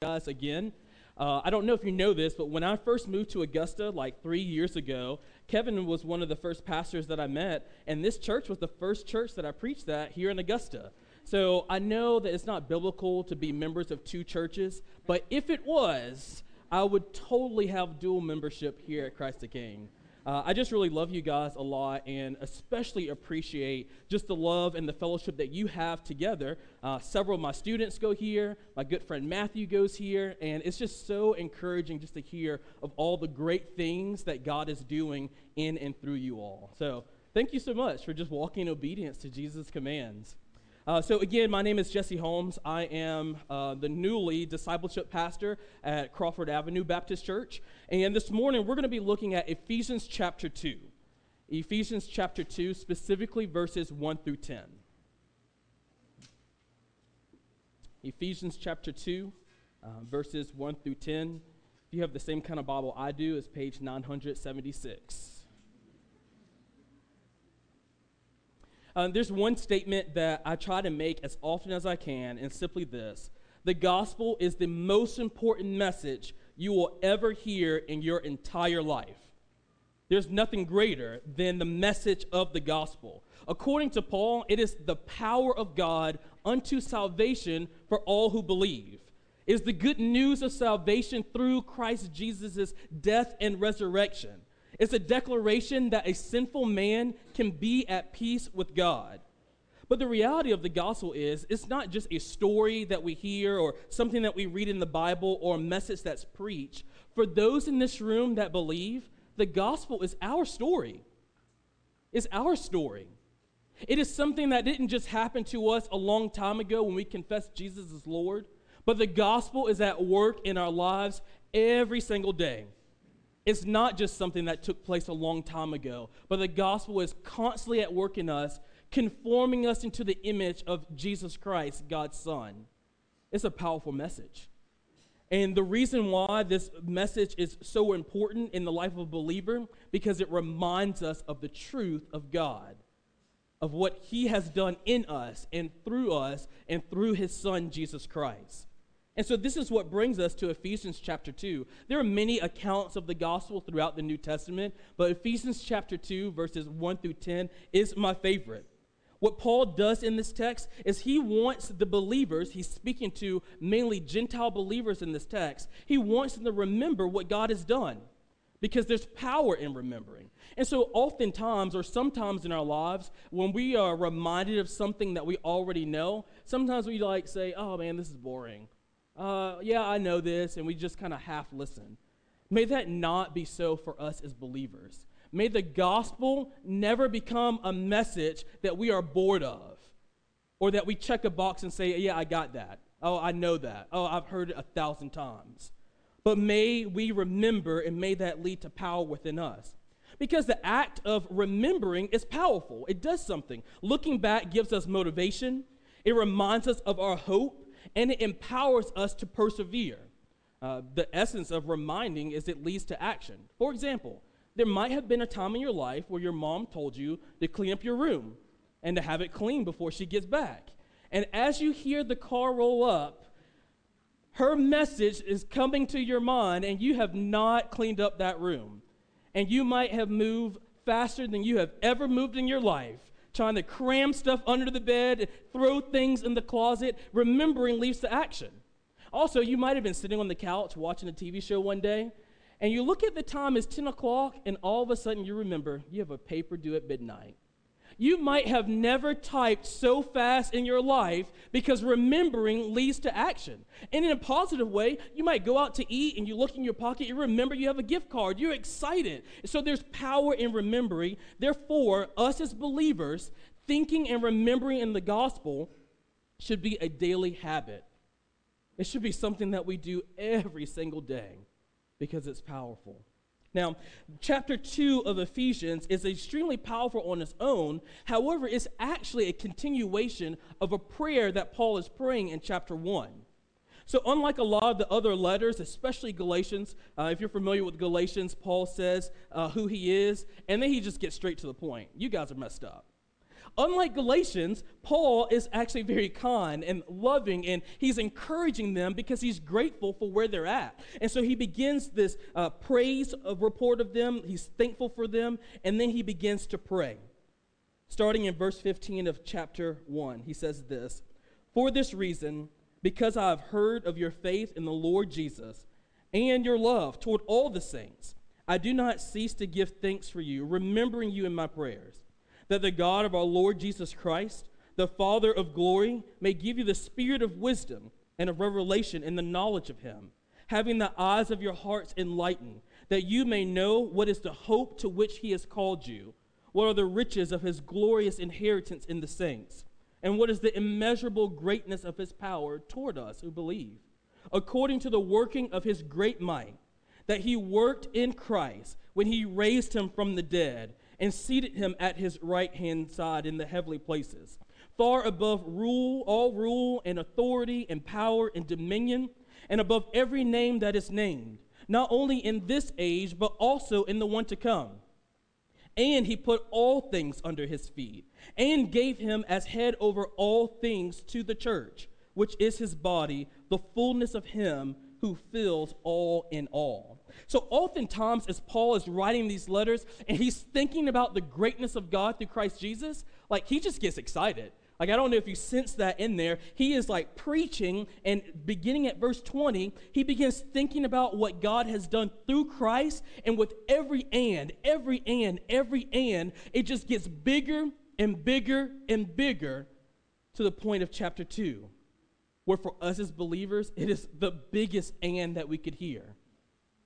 guys again. Uh, I don't know if you know this, but when I first moved to Augusta like three years ago, Kevin was one of the first pastors that I met, and this church was the first church that I preached at here in Augusta. So I know that it's not biblical to be members of two churches, but if it was, I would totally have dual membership here at Christ the King. Uh, I just really love you guys a lot and especially appreciate just the love and the fellowship that you have together. Uh, several of my students go here, my good friend Matthew goes here, and it's just so encouraging just to hear of all the great things that God is doing in and through you all. So, thank you so much for just walking in obedience to Jesus' commands. Uh, so, again, my name is Jesse Holmes. I am uh, the newly discipleship pastor at Crawford Avenue Baptist Church. And this morning, we're going to be looking at Ephesians chapter 2. Ephesians chapter 2, specifically verses 1 through 10. Ephesians chapter 2, uh, verses 1 through 10. If you have the same kind of Bible I do, it's page 976. Uh, there's one statement that I try to make as often as I can, and simply this The gospel is the most important message you will ever hear in your entire life. There's nothing greater than the message of the gospel. According to Paul, it is the power of God unto salvation for all who believe. It is the good news of salvation through Christ Jesus' death and resurrection. It's a declaration that a sinful man can be at peace with God. But the reality of the gospel is, it's not just a story that we hear or something that we read in the Bible or a message that's preached. For those in this room that believe, the gospel is our story. It's our story. It is something that didn't just happen to us a long time ago when we confessed Jesus as Lord, but the gospel is at work in our lives every single day. It's not just something that took place a long time ago, but the gospel is constantly at work in us, conforming us into the image of Jesus Christ, God's Son. It's a powerful message. And the reason why this message is so important in the life of a believer, because it reminds us of the truth of God, of what He has done in us and through us and through His Son, Jesus Christ. And so this is what brings us to Ephesians chapter 2. There are many accounts of the gospel throughout the New Testament, but Ephesians chapter 2, verses 1 through 10, is my favorite. What Paul does in this text is he wants the believers, he's speaking to mainly Gentile believers in this text, he wants them to remember what God has done because there's power in remembering. And so, oftentimes, or sometimes in our lives, when we are reminded of something that we already know, sometimes we like say, oh man, this is boring uh, yeah, I know this, and we just kind of half listen. May that not be so for us as believers. May the gospel never become a message that we are bored of or that we check a box and say, yeah, I got that. Oh, I know that. Oh, I've heard it a thousand times. But may we remember and may that lead to power within us. Because the act of remembering is powerful, it does something. Looking back gives us motivation, it reminds us of our hope, and it empowers us to persevere. Uh, the essence of reminding is it leads to action. For example, there might have been a time in your life where your mom told you to clean up your room and to have it clean before she gets back. And as you hear the car roll up, her message is coming to your mind, and you have not cleaned up that room. And you might have moved faster than you have ever moved in your life trying to cram stuff under the bed, throw things in the closet. Remembering leads to action. Also, you might have been sitting on the couch watching a TV show one day, and you look at the time, it's 10 o'clock, and all of a sudden you remember you have a paper due at midnight. You might have never typed so fast in your life because remembering leads to action. And in a positive way, you might go out to eat and you look in your pocket, you remember you have a gift card, you're excited. So there's power in remembering. Therefore, us as believers, thinking and remembering in the gospel should be a daily habit. It should be something that we do every single day because it's powerful. Now, chapter 2 of Ephesians is extremely powerful on its own. However, it's actually a continuation of a prayer that Paul is praying in chapter 1. So, unlike a lot of the other letters, especially Galatians, uh, if you're familiar with Galatians, Paul says uh, who he is, and then he just gets straight to the point. You guys are messed up. Unlike Galatians, Paul is actually very kind and loving, and he's encouraging them because he's grateful for where they're at. And so he begins this uh, praise of report of them. He's thankful for them, and then he begins to pray. Starting in verse 15 of chapter 1, he says this For this reason, because I have heard of your faith in the Lord Jesus and your love toward all the saints, I do not cease to give thanks for you, remembering you in my prayers that the God of our Lord Jesus Christ, the Father of glory, may give you the spirit of wisdom and of revelation in the knowledge of him, having the eyes of your hearts enlightened, that you may know what is the hope to which he has called you, what are the riches of his glorious inheritance in the saints, and what is the immeasurable greatness of his power toward us who believe, according to the working of his great might, that he worked in Christ when he raised him from the dead and seated him at his right hand side in the heavenly places, far above rule, all rule and authority and power and dominion, and above every name that is named, not only in this age, but also in the one to come. And he put all things under his feet, and gave him as head over all things to the church, which is his body, the fullness of him who fills all in all. So, oftentimes, as Paul is writing these letters and he's thinking about the greatness of God through Christ Jesus, like he just gets excited. Like, I don't know if you sense that in there. He is like preaching, and beginning at verse 20, he begins thinking about what God has done through Christ. And with every and, every and, every and, it just gets bigger and bigger and bigger to the point of chapter 2, where for us as believers, it is the biggest and that we could hear.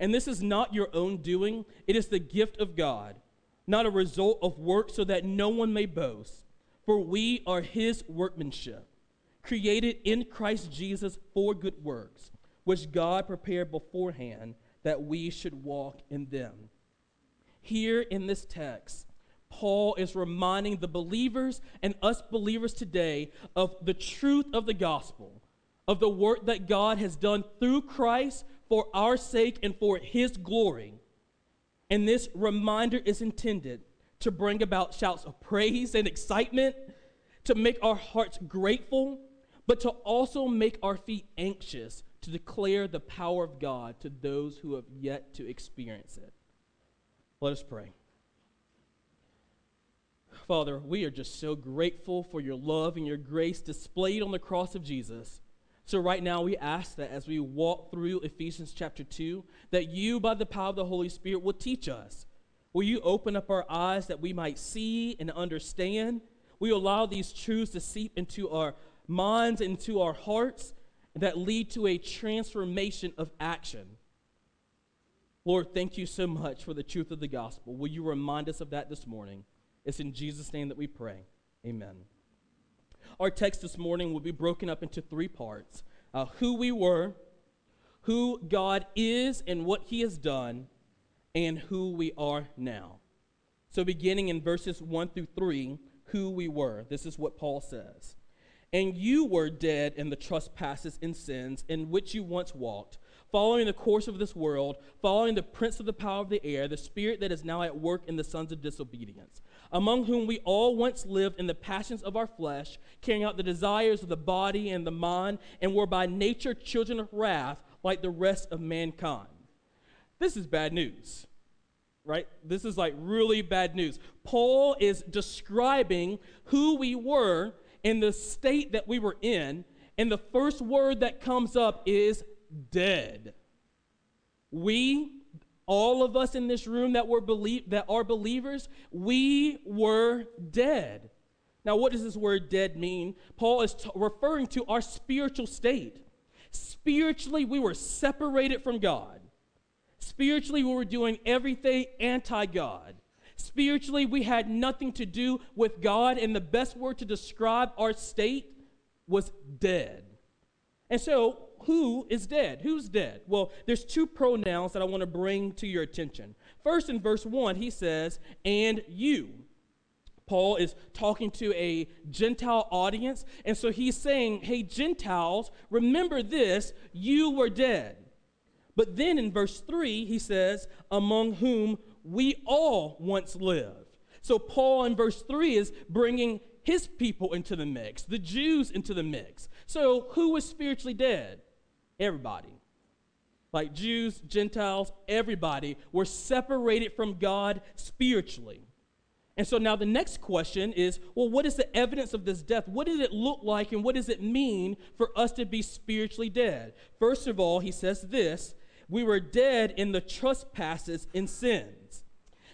and this is not your own doing, it is the gift of God, not a result of work, so that no one may boast. For we are his workmanship, created in Christ Jesus for good works, which God prepared beforehand that we should walk in them. Here in this text, Paul is reminding the believers and us believers today of the truth of the gospel, of the work that God has done through Christ for our sake and for his glory. And this reminder is intended to bring about shouts of praise and excitement, to make our hearts grateful, but to also make our feet anxious to declare the power of God to those who have yet to experience it. Let us pray. Father, we are just so grateful for your love and your grace displayed on the cross of Jesus. So, right now, we ask that as we walk through Ephesians chapter 2, that you, by the power of the Holy Spirit, will teach us. Will you open up our eyes that we might see and understand? We allow these truths to seep into our minds, into our hearts, that lead to a transformation of action. Lord, thank you so much for the truth of the gospel. Will you remind us of that this morning? It's in Jesus' name that we pray. Amen. Our text this morning will be broken up into three parts uh, who we were, who God is and what he has done, and who we are now. So, beginning in verses 1 through 3, who we were. This is what Paul says. And you were dead in the trespasses and sins in which you once walked following the course of this world, following the prince of the power of the air, the spirit that is now at work in the sons of disobedience, among whom we all once lived in the passions of our flesh, carrying out the desires of the body and the mind, and were by nature children of wrath like the rest of mankind. This is bad news, right? This is like really bad news. Paul is describing who we were in the state that we were in, and the first word that comes up is dead. We, all of us in this room that were believe that are believers, we were dead. Now, what does this word dead mean? Paul is t- referring to our spiritual state. Spiritually, we were separated from God. Spiritually, we were doing everything anti God. Spiritually, we had nothing to do with God, and the best word to describe our state was dead. And so, who is dead? Who's dead? Well, there's two pronouns that I want to bring to your attention. First, in verse 1, he says, and you. Paul is talking to a Gentile audience, and so he's saying, Hey, Gentiles, remember this, you were dead. But then in verse 3, he says, Among whom we all once lived. So Paul in verse 3 is bringing his people into the mix, the Jews into the mix. So who was spiritually dead? Everybody. Like Jews, Gentiles, everybody were separated from God spiritually. And so now the next question is well, what is the evidence of this death? What did it look like and what does it mean for us to be spiritually dead? First of all, he says this we were dead in the trespasses and sins.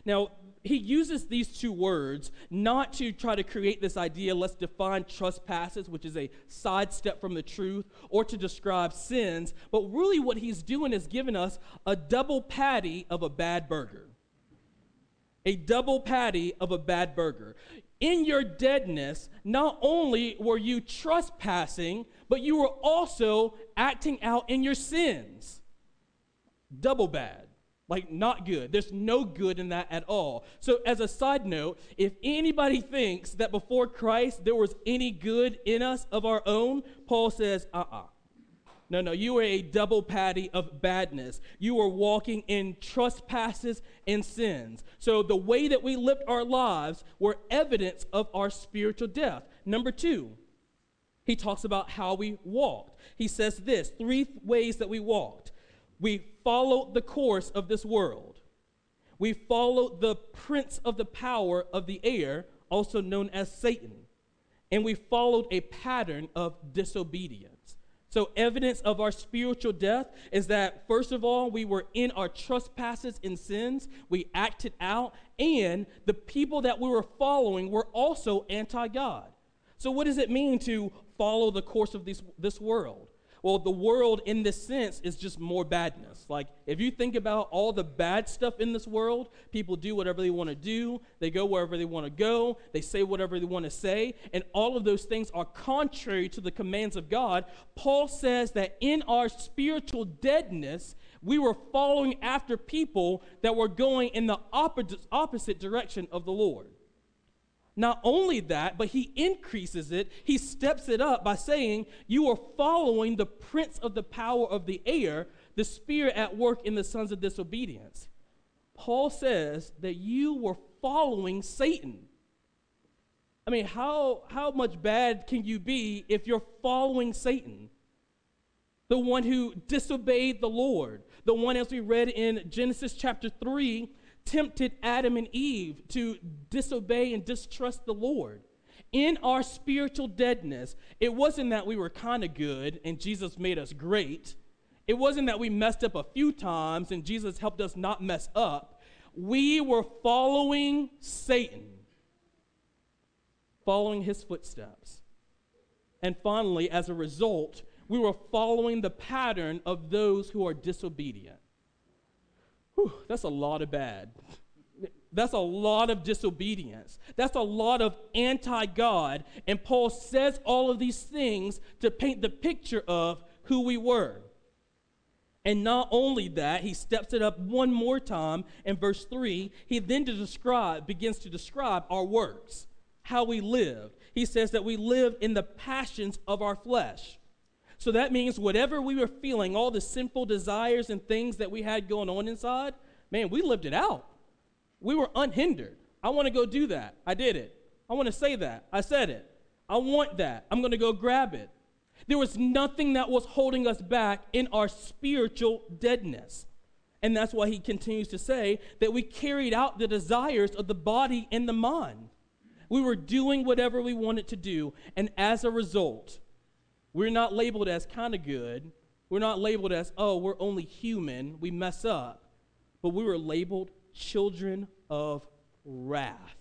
Now, he uses these two words not to try to create this idea, let's define trespasses, which is a sidestep from the truth, or to describe sins, but really what he's doing is giving us a double patty of a bad burger. A double patty of a bad burger. In your deadness, not only were you trespassing, but you were also acting out in your sins. Double bad. Like, not good. There's no good in that at all. So, as a side note, if anybody thinks that before Christ there was any good in us of our own, Paul says, uh uh-uh. uh No, no, you are a double patty of badness. You are walking in trespasses and sins. So, the way that we lived our lives were evidence of our spiritual death. Number two, he talks about how we walked. He says this three ways that we walked. We followed the course of this world. We followed the prince of the power of the air, also known as Satan. And we followed a pattern of disobedience. So, evidence of our spiritual death is that, first of all, we were in our trespasses and sins, we acted out, and the people that we were following were also anti God. So, what does it mean to follow the course of this, this world? Well, the world in this sense is just more badness. Like, if you think about all the bad stuff in this world, people do whatever they want to do, they go wherever they want to go, they say whatever they want to say, and all of those things are contrary to the commands of God. Paul says that in our spiritual deadness, we were following after people that were going in the opposite opposite direction of the Lord. Not only that, but he increases it. He steps it up by saying, You are following the prince of the power of the air, the spirit at work in the sons of disobedience. Paul says that you were following Satan. I mean, how, how much bad can you be if you're following Satan? The one who disobeyed the Lord, the one, as we read in Genesis chapter 3, tempted Adam and Eve to disobey and distrust the Lord. In our spiritual deadness, it wasn't that we were kind of good and Jesus made us great. It wasn't that we messed up a few times and Jesus helped us not mess up. We were following Satan, following his footsteps. And finally, as a result, we were following the pattern of those who are disobedient. Whew, that's a lot of bad. That's a lot of disobedience. That's a lot of anti God. And Paul says all of these things to paint the picture of who we were. And not only that, he steps it up one more time in verse 3. He then to describe, begins to describe our works, how we lived. He says that we lived in the passions of our flesh. So that means whatever we were feeling, all the sinful desires and things that we had going on inside, man, we lived it out. We were unhindered. I want to go do that. I did it. I want to say that. I said it. I want that. I'm going to go grab it. There was nothing that was holding us back in our spiritual deadness. And that's why he continues to say that we carried out the desires of the body and the mind. We were doing whatever we wanted to do. And as a result, we're not labeled as kind of good. We're not labeled as, oh, we're only human, we mess up. But we were labeled children of wrath.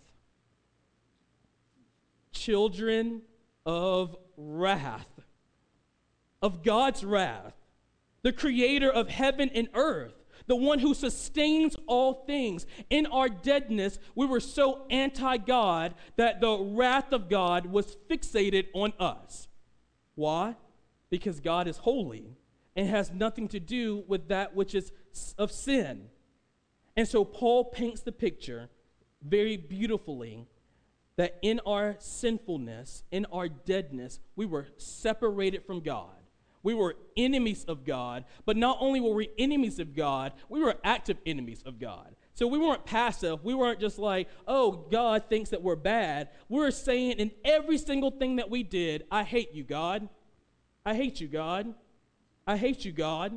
Children of wrath. Of God's wrath. The creator of heaven and earth the one who sustains all things. In our deadness, we were so anti God that the wrath of God was fixated on us. Why? Because God is holy and has nothing to do with that which is of sin. And so Paul paints the picture very beautifully that in our sinfulness, in our deadness, we were separated from God. We were enemies of God, but not only were we enemies of God, we were active enemies of God. So we weren't passive. We weren't just like, oh, God thinks that we're bad. We're saying in every single thing that we did, I hate you, God. I hate you, God. I hate you, God.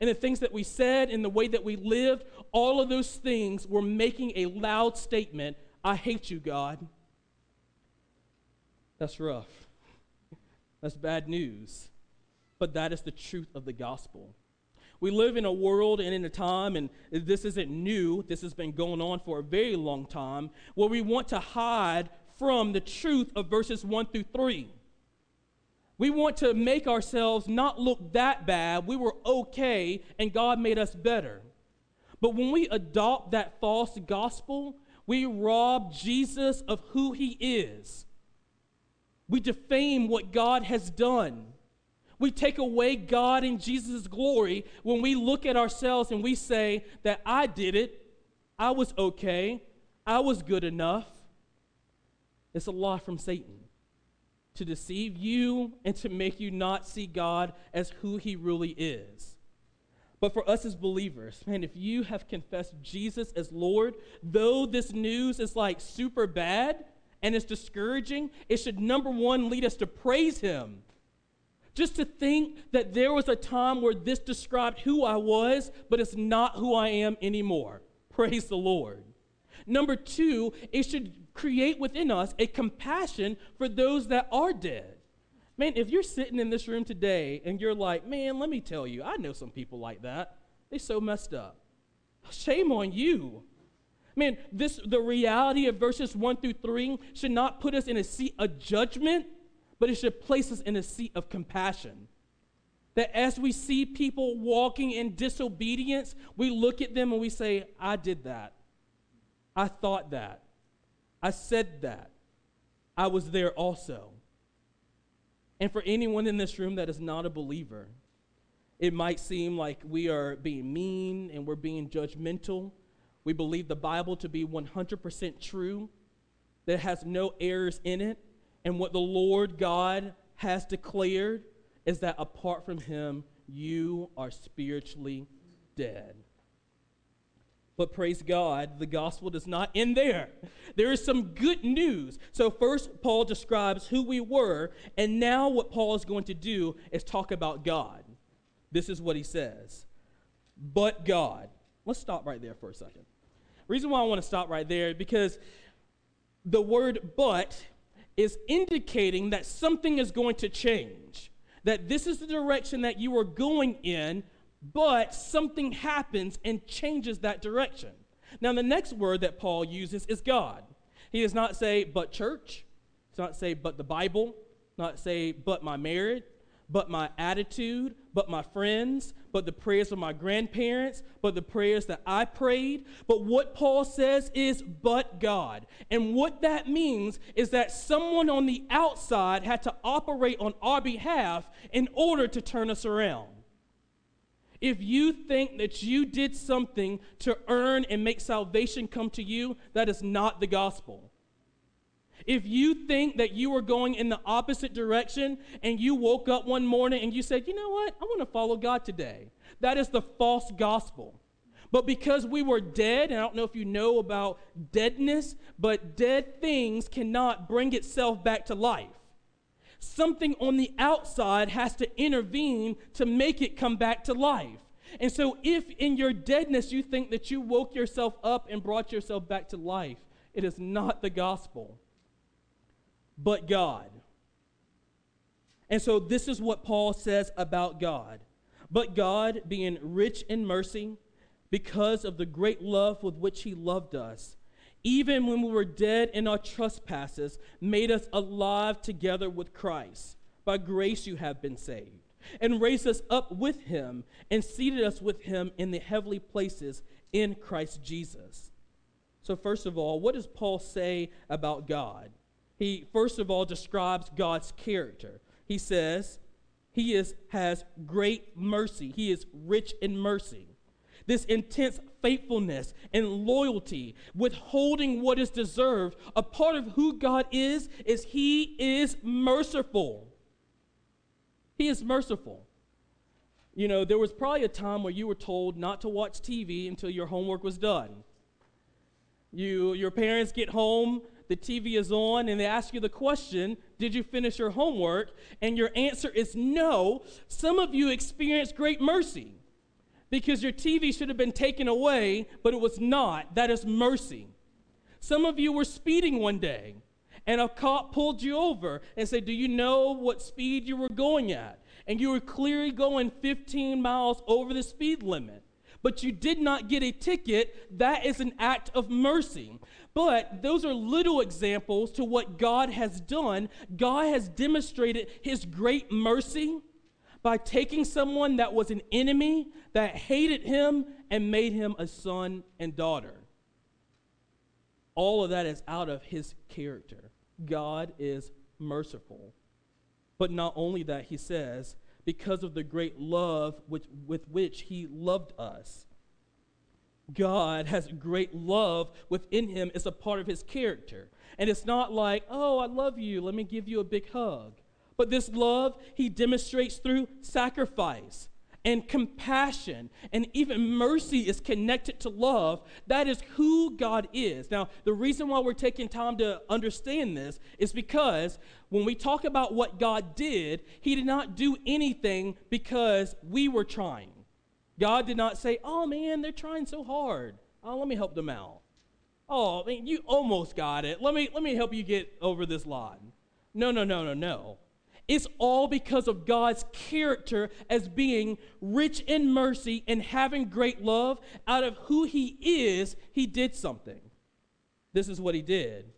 And the things that we said and the way that we lived, all of those things were making a loud statement I hate you, God. That's rough. That's bad news but that is the truth of the gospel. We live in a world and in a time, and this isn't new, this has been going on for a very long time, where we want to hide from the truth of verses 1 through 3. We want to make ourselves not look that bad. We were okay, and God made us better. But when we adopt that false gospel, we rob Jesus of who he is. We defame what God has done. We take away God and Jesus' glory when we look at ourselves and we say that I did it, I was okay, I was good enough. It's a lie from Satan to deceive you and to make you not see God as who he really is. But for us as believers, man, if you have confessed Jesus as Lord, though this news is like super bad and it's discouraging, it should number one lead us to praise him just to think that there was a time where this described who I was, but it's not who I am anymore. Praise the Lord. Number two, it should create within us a compassion for those that are dead. Man, if you're sitting in this room today and you're like, man, let me tell you, I know some people like that. They so messed up. Shame on you. Man, this the reality of verses 1 through 3 should not put us in a seat of judgment, but it should place us in a seat of compassion. That as we see people walking in disobedience, we look at them and we say, I did that. I thought that. I said that. I was there also. And for anyone in this room that is not a believer, it might seem like we are being mean and we're being judgmental. We believe the Bible to be 100% true, that has no errors in it. And what the Lord God has declared is that apart from Him, you are spiritually dead. But praise God, the gospel does not end there. There is some good news. So, first, Paul describes who we were, and now what Paul is going to do is talk about God. This is what he says But God. Let's stop right there for a second. Reason why I want to stop right there because the word but is indicating that something is going to change, that this is the direction that you are going in, but something happens and changes that direction. Now, the next word that Paul uses is God. He does not say, but church, does not say, but the Bible, not say, but my marriage, but my attitude, but my friends, but the prayers of my grandparents, but the prayers that I prayed. But what Paul says is, but God. And what that means is that someone on the outside had to operate on our behalf in order to turn us around. If you think that you did something to earn and make salvation come to you, that is not the gospel. If you think that you were going in the opposite direction and you woke up one morning and you said, you know what, I want to follow God today, that is the false gospel. But because we were dead, and I don't know if you know about deadness, but dead things cannot bring itself back to life. Something on the outside has to intervene to make it come back to life. And so, if in your deadness you think that you woke yourself up and brought yourself back to life, it is not the gospel but God. And so this is what Paul says about God. But God, being rich in mercy, because of the great love with which He loved us, even when we were dead in our trespasses, made us alive together with Christ. By grace you have been saved, and raised us up with Him, and seated us with Him in the heavenly places in Christ Jesus. So, first of all, what does Paul say about God? He, first of all, describes God's character. He says, He is, has great mercy, He is rich in mercy. This intense faithfulness and loyalty, withholding what is deserved, a part of who God is, is He is merciful. He is merciful. You know, there was probably a time where you were told not to watch TV until your homework was done. You, your parents get home, the TV is on, and they ask you the question, Did you finish your homework? And your answer is no. Some of you experience great mercy because your TV should have been taken away, but it was not. That is mercy. Some of you were speeding one day, and a cop pulled you over and said, Do you know what speed you were going at? And you were clearly going 15 miles over the speed limit but you did not get a ticket, that is an act of mercy. But those are little examples to what God has done. God has demonstrated his great mercy by taking someone that was an enemy, that hated him, and made him a son and daughter. All of that is out of his character. God is merciful. But not only that, he says, because of the great love with, with which he loved us. God has great love within him as a part of his character. And it's not like, oh, I love you, let me give you a big hug. But this love he demonstrates through sacrifice and compassion and even mercy is connected to love. That is who God is. Now, the reason why we're taking time to understand this is because when we talk about what God did, He did not do anything because we were trying. God did not say, Oh man, they're trying so hard. Oh, let me help them out. Oh, I mean, you almost got it. Let me, let me help you get over this line. No, no, no, no, no. It's all because of God's character as being rich in mercy and having great love. Out of who He is, He did something. This is what He did.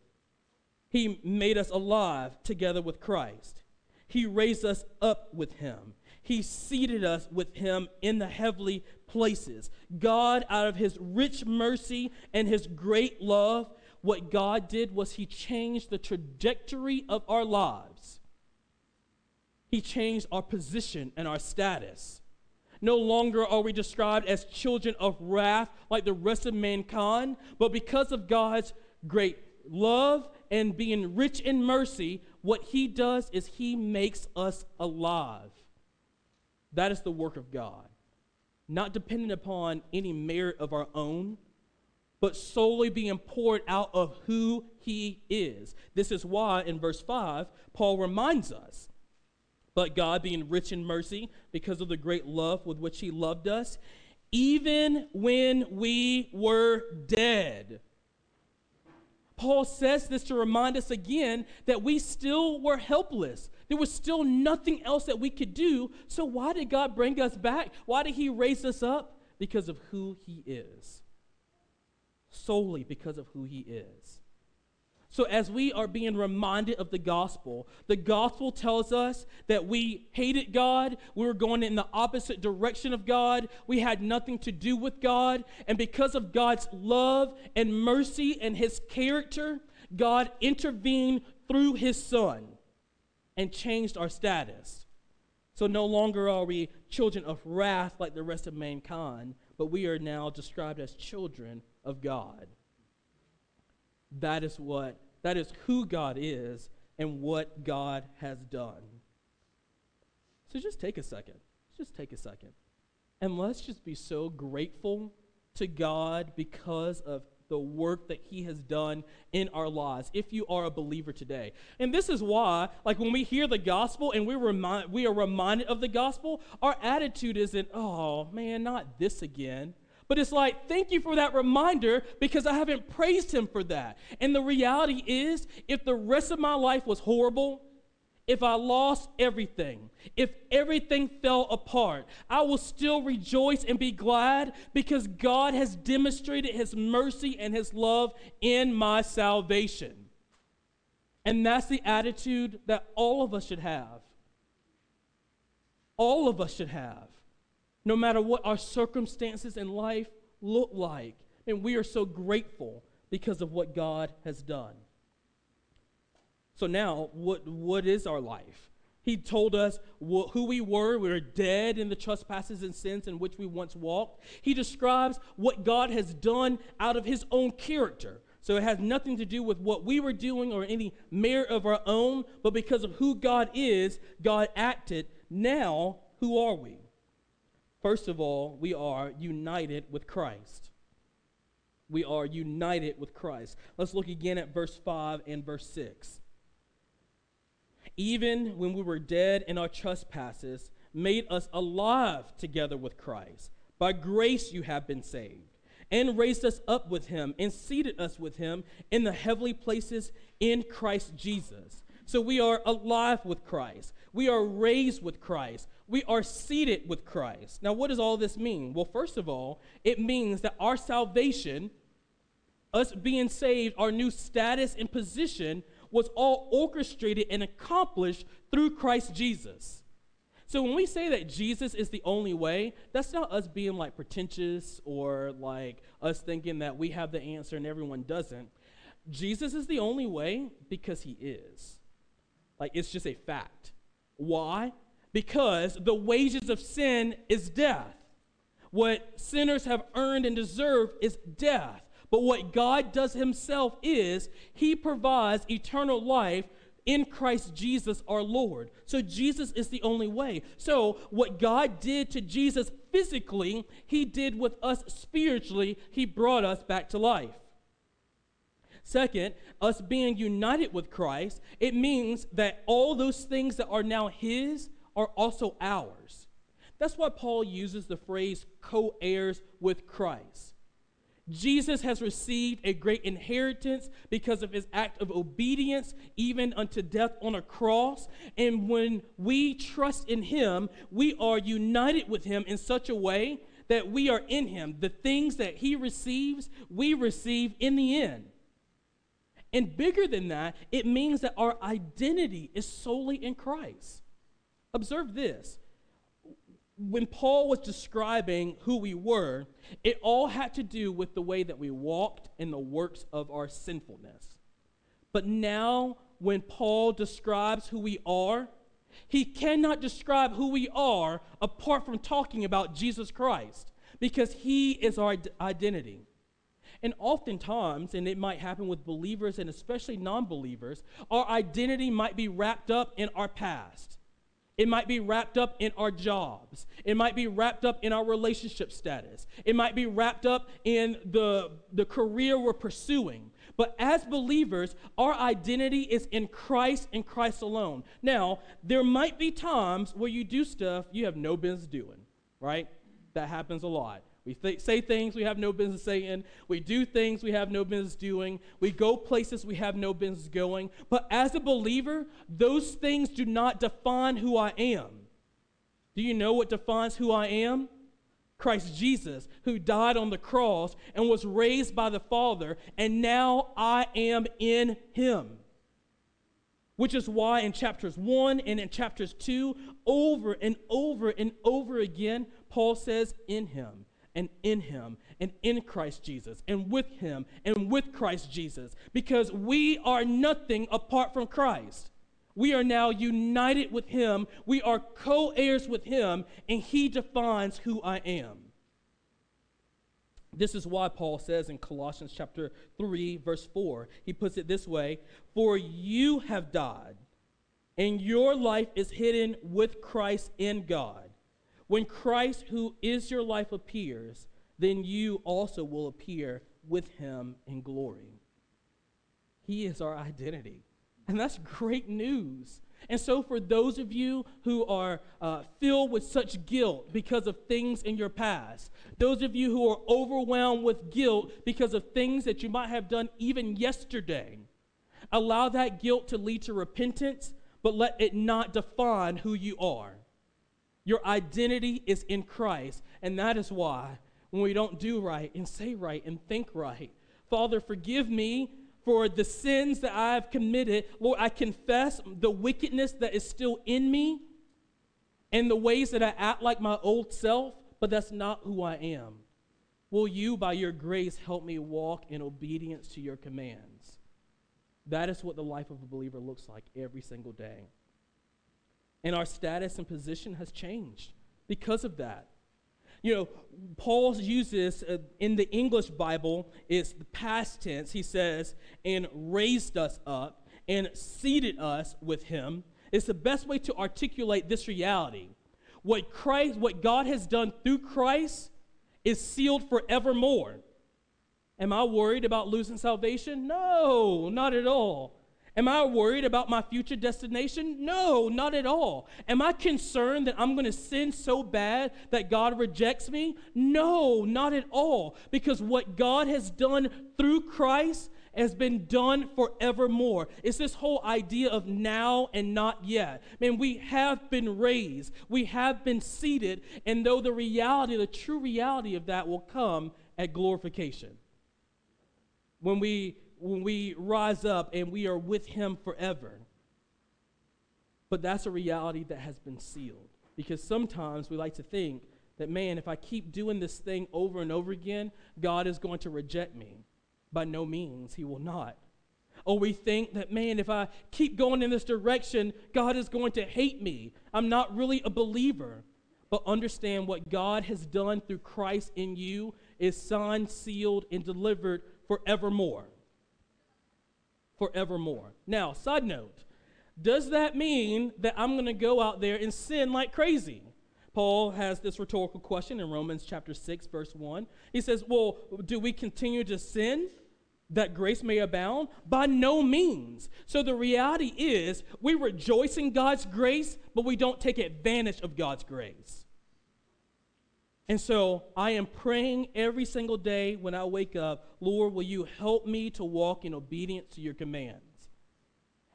He made us alive together with Christ, He raised us up with Him. He seated us with Him in the heavenly places. God, out of His rich mercy and His great love, what God did was He changed the trajectory of our lives he changed our position and our status. No longer are we described as children of wrath like the rest of mankind, but because of God's great love and being rich in mercy, what He does is He makes us alive. That is the work of God. Not dependent upon any merit of our own, but solely being poured out of who He is. This is why in verse 5, Paul reminds us but God, being rich in mercy, because of the great love with which He loved us, even when we were dead. Paul says this to remind us again that we still were helpless. There was still nothing else that we could do. So, why did God bring us back? Why did He raise us up? Because of who He is. Solely because of who He is. So, as we are being reminded of the gospel, the gospel tells us that we hated God, we were going in the opposite direction of God, we had nothing to do with God, and because of God's love and mercy and his character, God intervened through his son and changed our status. So, no longer are we children of wrath like the rest of mankind, but we are now described as children of God. That is what, that is who God is and what God has done. So just take a second. Just take a second. And let's just be so grateful to God because of the work that he has done in our lives if you are a believer today and this is why like when we hear the gospel and we remind we are reminded of the gospel our attitude isn't oh man not this again but it's like, thank you for that reminder because I haven't praised him for that. And the reality is, if the rest of my life was horrible, if I lost everything, if everything fell apart, I will still rejoice and be glad because God has demonstrated his mercy and his love in my salvation. And that's the attitude that all of us should have. All of us should have. No matter what our circumstances in life look like. And we are so grateful because of what God has done. So now, what, what is our life? He told us wh- who we were. We were dead in the trespasses and sins in which we once walked. He describes what God has done out of his own character. So it has nothing to do with what we were doing or any merit of our own, but because of who God is, God acted. Now, who are we? First of all, we are united with Christ. We are united with Christ. Let's look again at verse 5 and verse 6 even when we were dead in our trespasses, made us alive together with Christ. By grace you have been saved, and raised us up with him, and seated us with him in the heavenly places in Christ Jesus. So we are alive with Christ. We are raised with Christ. We are seated with Christ. Now, what does all this mean? Well, first of all, it means that our salvation, us being saved, our new status and position, was all orchestrated and accomplished through Christ Jesus. So when we say that Jesus is the only way, that's not us being like pretentious or like us thinking that we have the answer and everyone doesn't. Jesus is the only way because he is. Like it's just a fact. Why? Because the wages of sin is death. What sinners have earned and deserved is death. But what God does himself is he provides eternal life in Christ Jesus our Lord. So Jesus is the only way. So what God did to Jesus physically, he did with us spiritually. He brought us back to life. Second, us being united with Christ, it means that all those things that are now his are also ours. That's why Paul uses the phrase co heirs with Christ. Jesus has received a great inheritance because of his act of obedience, even unto death on a cross. And when we trust in him, we are united with him in such a way that we are in him. The things that he receives, we receive in the end. And bigger than that, it means that our identity is solely in Christ. Observe this when Paul was describing who we were, it all had to do with the way that we walked in the works of our sinfulness. But now, when Paul describes who we are, he cannot describe who we are apart from talking about Jesus Christ because he is our identity. And oftentimes, and it might happen with believers and especially non believers, our identity might be wrapped up in our past. It might be wrapped up in our jobs. It might be wrapped up in our relationship status. It might be wrapped up in the, the career we're pursuing. But as believers, our identity is in Christ and Christ alone. Now, there might be times where you do stuff you have no business doing, right? That happens a lot. We th- say things we have no business saying. We do things we have no business doing. We go places we have no business going. But as a believer, those things do not define who I am. Do you know what defines who I am? Christ Jesus, who died on the cross and was raised by the Father, and now I am in him. Which is why in chapters 1 and in chapters 2, over and over and over again, Paul says, In him and in him and in Christ Jesus and with him and with Christ Jesus because we are nothing apart from Christ. We are now united with him. We are co heirs with him, and he defines who I am. This is why Paul says in Colossians chapter 3 verse 4, he puts it this way, "For you have died, and your life is hidden with Christ in God. When Christ, who is your life, appears, then you also will appear with him in glory. He is our identity. And that's great news. And so, for those of you who are uh, filled with such guilt because of things in your past, those of you who are overwhelmed with guilt because of things that you might have done even yesterday, allow that guilt to lead to repentance, but let it not define who you are. Your identity is in Christ, and that is why when we don't do right and say right and think right, Father, forgive me for the sins that I have committed. Lord, I confess the wickedness that is still in me and the ways that I act like my old self, but that's not who I am. Will you, by your grace, help me walk in obedience to your commands? That is what the life of a believer looks like every single day. And our status and position has changed because of that. You know, Paul uses uh, in the English Bible, it's the past tense. He says, and raised us up and seated us with him. It's the best way to articulate this reality. What Christ, what God has done through Christ is sealed forevermore. Am I worried about losing salvation? No, not at all. Am I worried about my future destination? No, not at all. Am I concerned that I'm going to sin so bad that God rejects me? No, not at all. Because what God has done through Christ has been done forevermore. It's this whole idea of now and not yet. Man, we have been raised, we have been seated, and though the reality, the true reality of that will come at glorification. When we when we rise up and we are with him forever. But that's a reality that has been sealed. Because sometimes we like to think that, man, if I keep doing this thing over and over again, God is going to reject me. By no means, he will not. Or we think that, man, if I keep going in this direction, God is going to hate me. I'm not really a believer. But understand what God has done through Christ in you is signed, sealed, and delivered forevermore forevermore. Now, side note, does that mean that I'm going to go out there and sin like crazy? Paul has this rhetorical question in Romans chapter 6 verse 1. He says, "Well, do we continue to sin that grace may abound? By no means. So the reality is, we rejoice in God's grace, but we don't take advantage of God's grace. And so I am praying every single day when I wake up, Lord, will you help me to walk in obedience to your commands?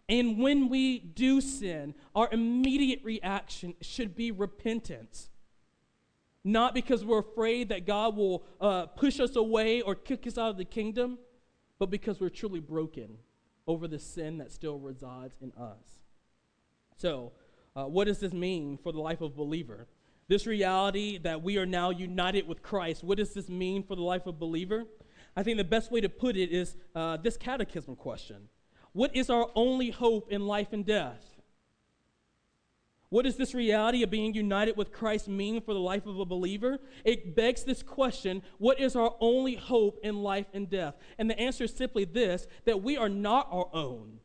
And when we do sin, our immediate reaction should be repentance. Not because we're afraid that God will uh, push us away or kick us out of the kingdom, but because we're truly broken over the sin that still resides in us. So, uh, what does this mean for the life of a believer? This reality that we are now united with Christ, what does this mean for the life of a believer? I think the best way to put it is uh, this catechism question What is our only hope in life and death? What does this reality of being united with Christ mean for the life of a believer? It begs this question what is our only hope in life and death? And the answer is simply this that we are not our own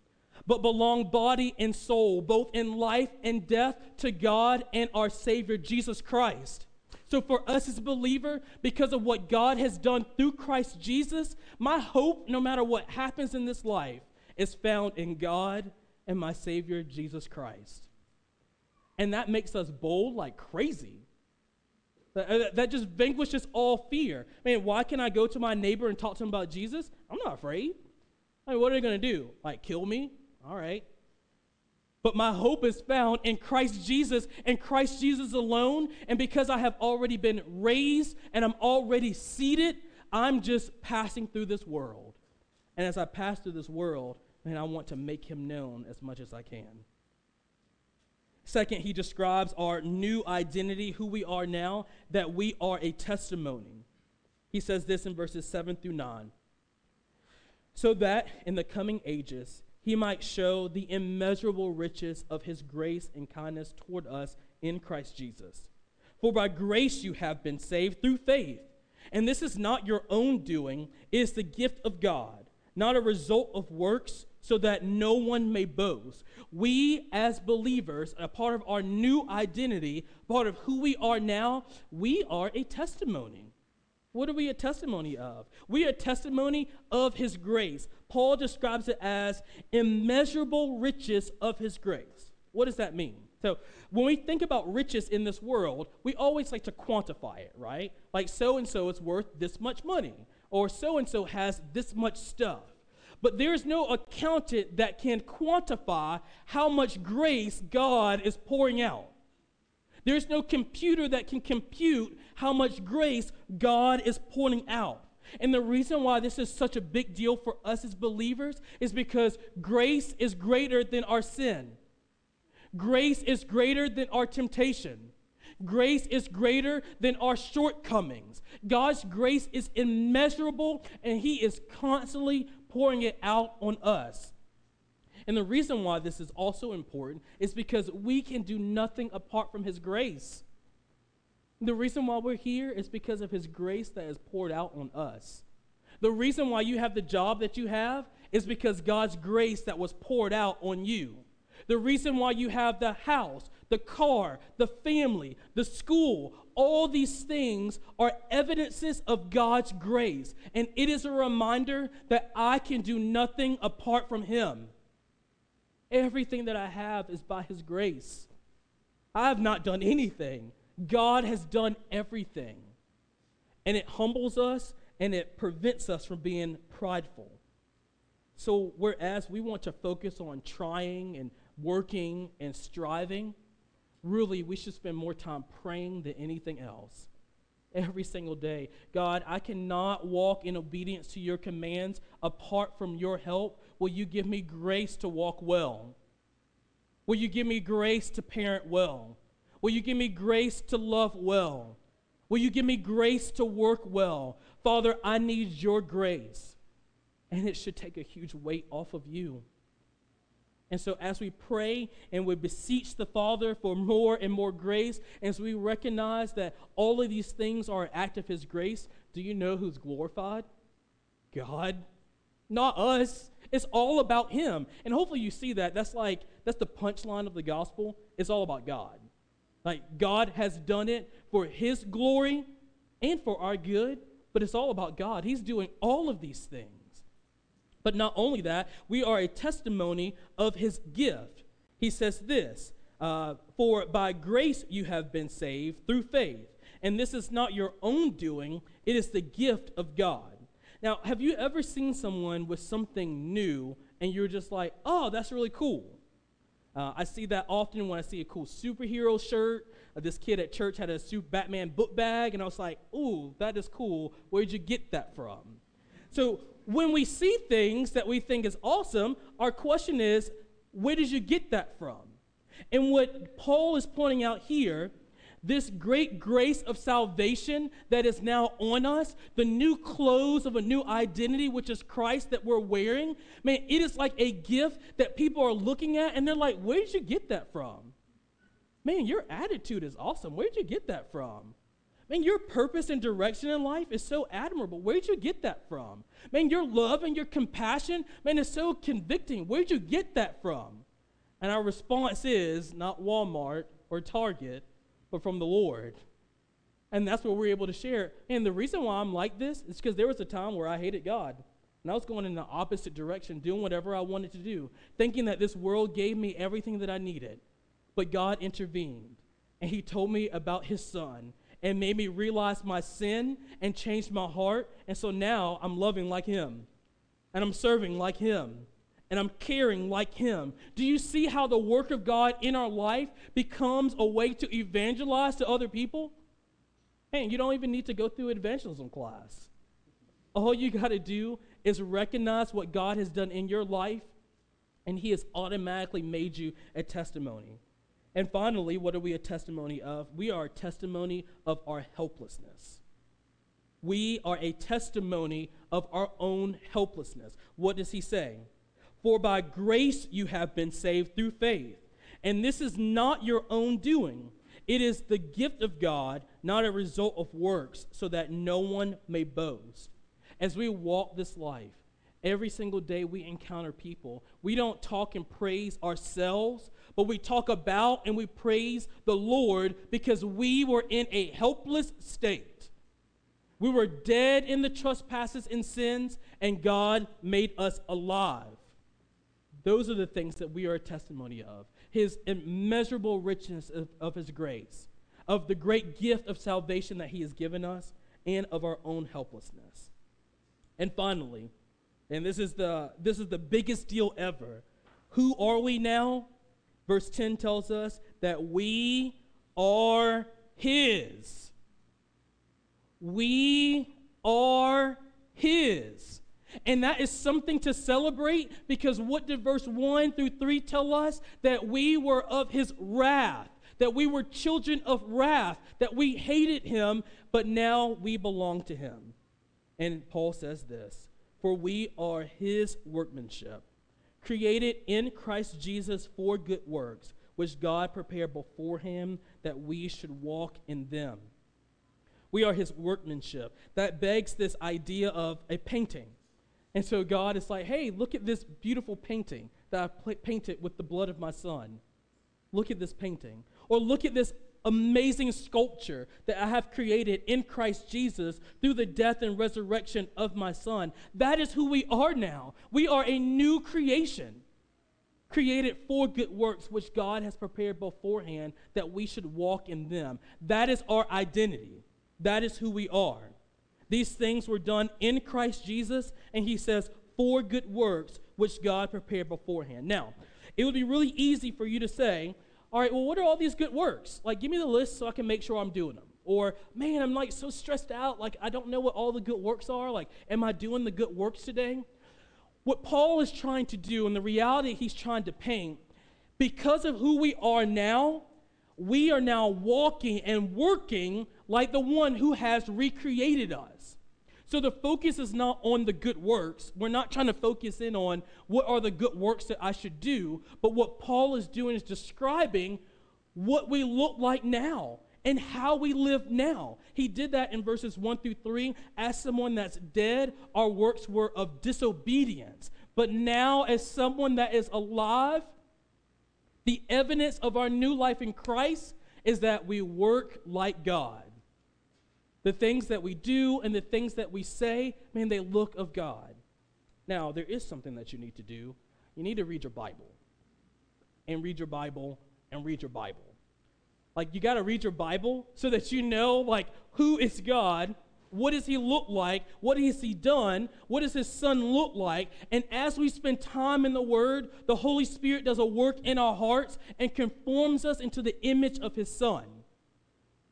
but belong body and soul, both in life and death, to God and our Savior, Jesus Christ. So, for us as a believer, because of what God has done through Christ Jesus, my hope, no matter what happens in this life, is found in God and my Savior, Jesus Christ. And that makes us bold like crazy. That, uh, that just vanquishes all fear. Man, why can I go to my neighbor and talk to him about Jesus? I'm not afraid. I mean, what are they going to do? Like, kill me? All right. But my hope is found in Christ Jesus and Christ Jesus alone. And because I have already been raised and I'm already seated, I'm just passing through this world. And as I pass through this world, man, I want to make him known as much as I can. Second, he describes our new identity, who we are now, that we are a testimony. He says this in verses 7 through 9. So that in the coming ages, he might show the immeasurable riches of his grace and kindness toward us in Christ Jesus. For by grace you have been saved through faith. And this is not your own doing, it is the gift of God, not a result of works, so that no one may boast. We, as believers, a part of our new identity, part of who we are now, we are a testimony. What are we a testimony of? We are a testimony of his grace. Paul describes it as immeasurable riches of his grace. What does that mean? So, when we think about riches in this world, we always like to quantify it, right? Like, so and so is worth this much money, or so and so has this much stuff. But there's no accountant that can quantify how much grace God is pouring out. There's no computer that can compute how much grace God is pouring out. And the reason why this is such a big deal for us as believers is because grace is greater than our sin. Grace is greater than our temptation. Grace is greater than our shortcomings. God's grace is immeasurable, and He is constantly pouring it out on us. And the reason why this is also important is because we can do nothing apart from His grace. The reason why we're here is because of His grace that is poured out on us. The reason why you have the job that you have is because God's grace that was poured out on you. The reason why you have the house, the car, the family, the school, all these things are evidences of God's grace. And it is a reminder that I can do nothing apart from Him. Everything that I have is by His grace. I have not done anything. God has done everything. And it humbles us and it prevents us from being prideful. So, whereas we want to focus on trying and working and striving, really we should spend more time praying than anything else. Every single day. God, I cannot walk in obedience to your commands apart from your help. Will you give me grace to walk well? Will you give me grace to parent well? Will you give me grace to love well? Will you give me grace to work well? Father, I need your grace. And it should take a huge weight off of you. And so, as we pray and we beseech the Father for more and more grace, as we recognize that all of these things are an act of His grace, do you know who's glorified? God, not us. It's all about Him. And hopefully, you see that. That's like, that's the punchline of the gospel. It's all about God. Like, God has done it for His glory and for our good, but it's all about God. He's doing all of these things. But not only that, we are a testimony of His gift. He says this uh, For by grace you have been saved through faith. And this is not your own doing, it is the gift of God. Now, have you ever seen someone with something new and you're just like, oh, that's really cool? Uh, I see that often when I see a cool superhero shirt. Uh, this kid at church had a super Batman book bag, and I was like, ooh, that is cool. Where'd you get that from? So when we see things that we think is awesome, our question is, where did you get that from? And what Paul is pointing out here this great grace of salvation that is now on us, the new clothes of a new identity, which is Christ that we're wearing, man, it is like a gift that people are looking at and they're like, where did you get that from? Man, your attitude is awesome. Where did you get that from? Man, your purpose and direction in life is so admirable. Where'd you get that from? Man, your love and your compassion, man, is so convicting. Where'd you get that from? And our response is not Walmart or Target, but from the Lord. And that's what we're able to share. And the reason why I'm like this is because there was a time where I hated God. And I was going in the opposite direction, doing whatever I wanted to do, thinking that this world gave me everything that I needed. But God intervened, and He told me about His Son and made me realize my sin and changed my heart. And so now I'm loving like Him, and I'm serving like Him, and I'm caring like Him. Do you see how the work of God in our life becomes a way to evangelize to other people? Hey, you don't even need to go through evangelism class. All you got to do is recognize what God has done in your life, and He has automatically made you a testimony. And finally, what are we a testimony of? We are a testimony of our helplessness. We are a testimony of our own helplessness. What does he say? For by grace you have been saved through faith. And this is not your own doing. It is the gift of God, not a result of works, so that no one may boast. As we walk this life, every single day we encounter people. We don't talk and praise ourselves, but we talk about and we praise the Lord because we were in a helpless state. We were dead in the trespasses and sins, and God made us alive. Those are the things that we are a testimony of His immeasurable richness of, of His grace, of the great gift of salvation that He has given us, and of our own helplessness. And finally, And this is the this is the biggest deal ever. Who are we now? Verse 10 tells us that we are his. We are his. And that is something to celebrate because what did verse 1 through 3 tell us? That we were of his wrath, that we were children of wrath, that we hated him, but now we belong to him. And Paul says this For we are his workmanship, created in Christ Jesus for good works, which God prepared beforehand that we should walk in them. We are his workmanship. That begs this idea of a painting. And so God is like, hey, look at this beautiful painting that I pl- painted with the blood of my son. Look at this painting. Or look at this amazing sculpture that I have created in Christ Jesus through the death and resurrection of my son. That is who we are now. We are a new creation, created for good works, which God has prepared beforehand that we should walk in them. That is our identity. That is who we are. These things were done in Christ Jesus, and he says, for good works which God prepared beforehand. Now, it would be really easy for you to say, all right, well, what are all these good works? Like, give me the list so I can make sure I'm doing them. Or, man, I'm like so stressed out, like, I don't know what all the good works are. Like, am I doing the good works today? What Paul is trying to do, and the reality he's trying to paint, because of who we are now, we are now walking and working like the one who has recreated us. So the focus is not on the good works. We're not trying to focus in on what are the good works that I should do, but what Paul is doing is describing what we look like now and how we live now. He did that in verses 1 through 3. As someone that's dead, our works were of disobedience. But now, as someone that is alive, the evidence of our new life in Christ is that we work like God. The things that we do and the things that we say, man, they look of God. Now, there is something that you need to do. You need to read your Bible. And read your Bible and read your Bible. Like, you got to read your Bible so that you know, like, who is God what does he look like? What has he done? What does his son look like? And as we spend time in the word, the Holy Spirit does a work in our hearts and conforms us into the image of his son.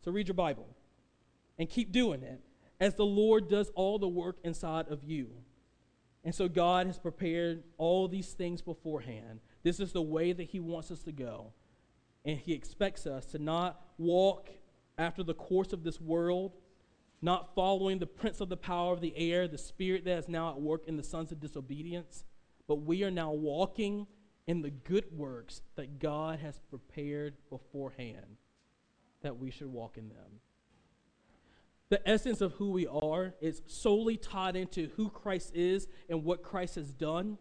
So read your Bible and keep doing it as the Lord does all the work inside of you. And so God has prepared all these things beforehand. This is the way that he wants us to go. And he expects us to not walk after the course of this world not following the prince of the power of the air, the spirit that is now at work in the sons of disobedience, but we are now walking in the good works that God has prepared beforehand that we should walk in them. The essence of who we are is solely tied into who Christ is and what Christ has done,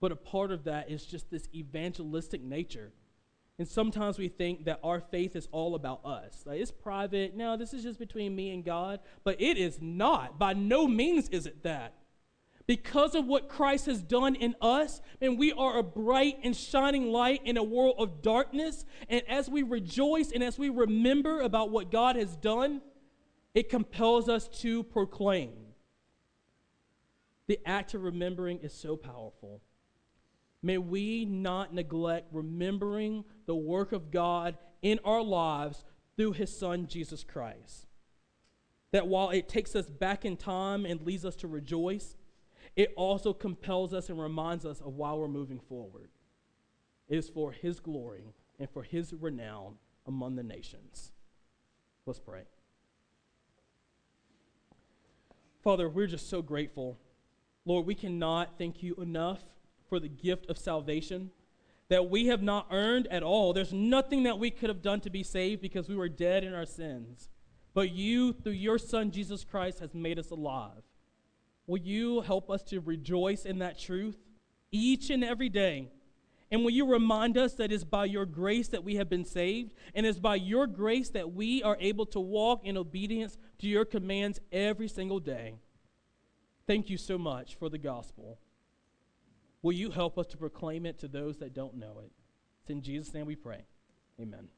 but a part of that is just this evangelistic nature and sometimes we think that our faith is all about us. Like it's private. No, this is just between me and God. But it is not. By no means is it that. Because of what Christ has done in us, and we are a bright and shining light in a world of darkness. And as we rejoice and as we remember about what God has done, it compels us to proclaim. The act of remembering is so powerful. May we not neglect remembering the work of God in our lives through his son, Jesus Christ. That while it takes us back in time and leads us to rejoice, it also compels us and reminds us of why we're moving forward. It is for his glory and for his renown among the nations. Let's pray. Father, we're just so grateful. Lord, we cannot thank you enough for the gift of salvation that we have not earned at all. There's nothing that we could have done to be saved because we were dead in our sins. But you, through your Son, Jesus Christ, has made us alive. Will you help us to rejoice in that truth each and every day? And will you remind us that it's by your grace that we have been saved, and it's by your grace that we are able to walk in obedience to your commands every single day? Thank you so much for the gospel. Will you help us to proclaim it to those that don't know it? It's in Jesus' name we pray. Amen.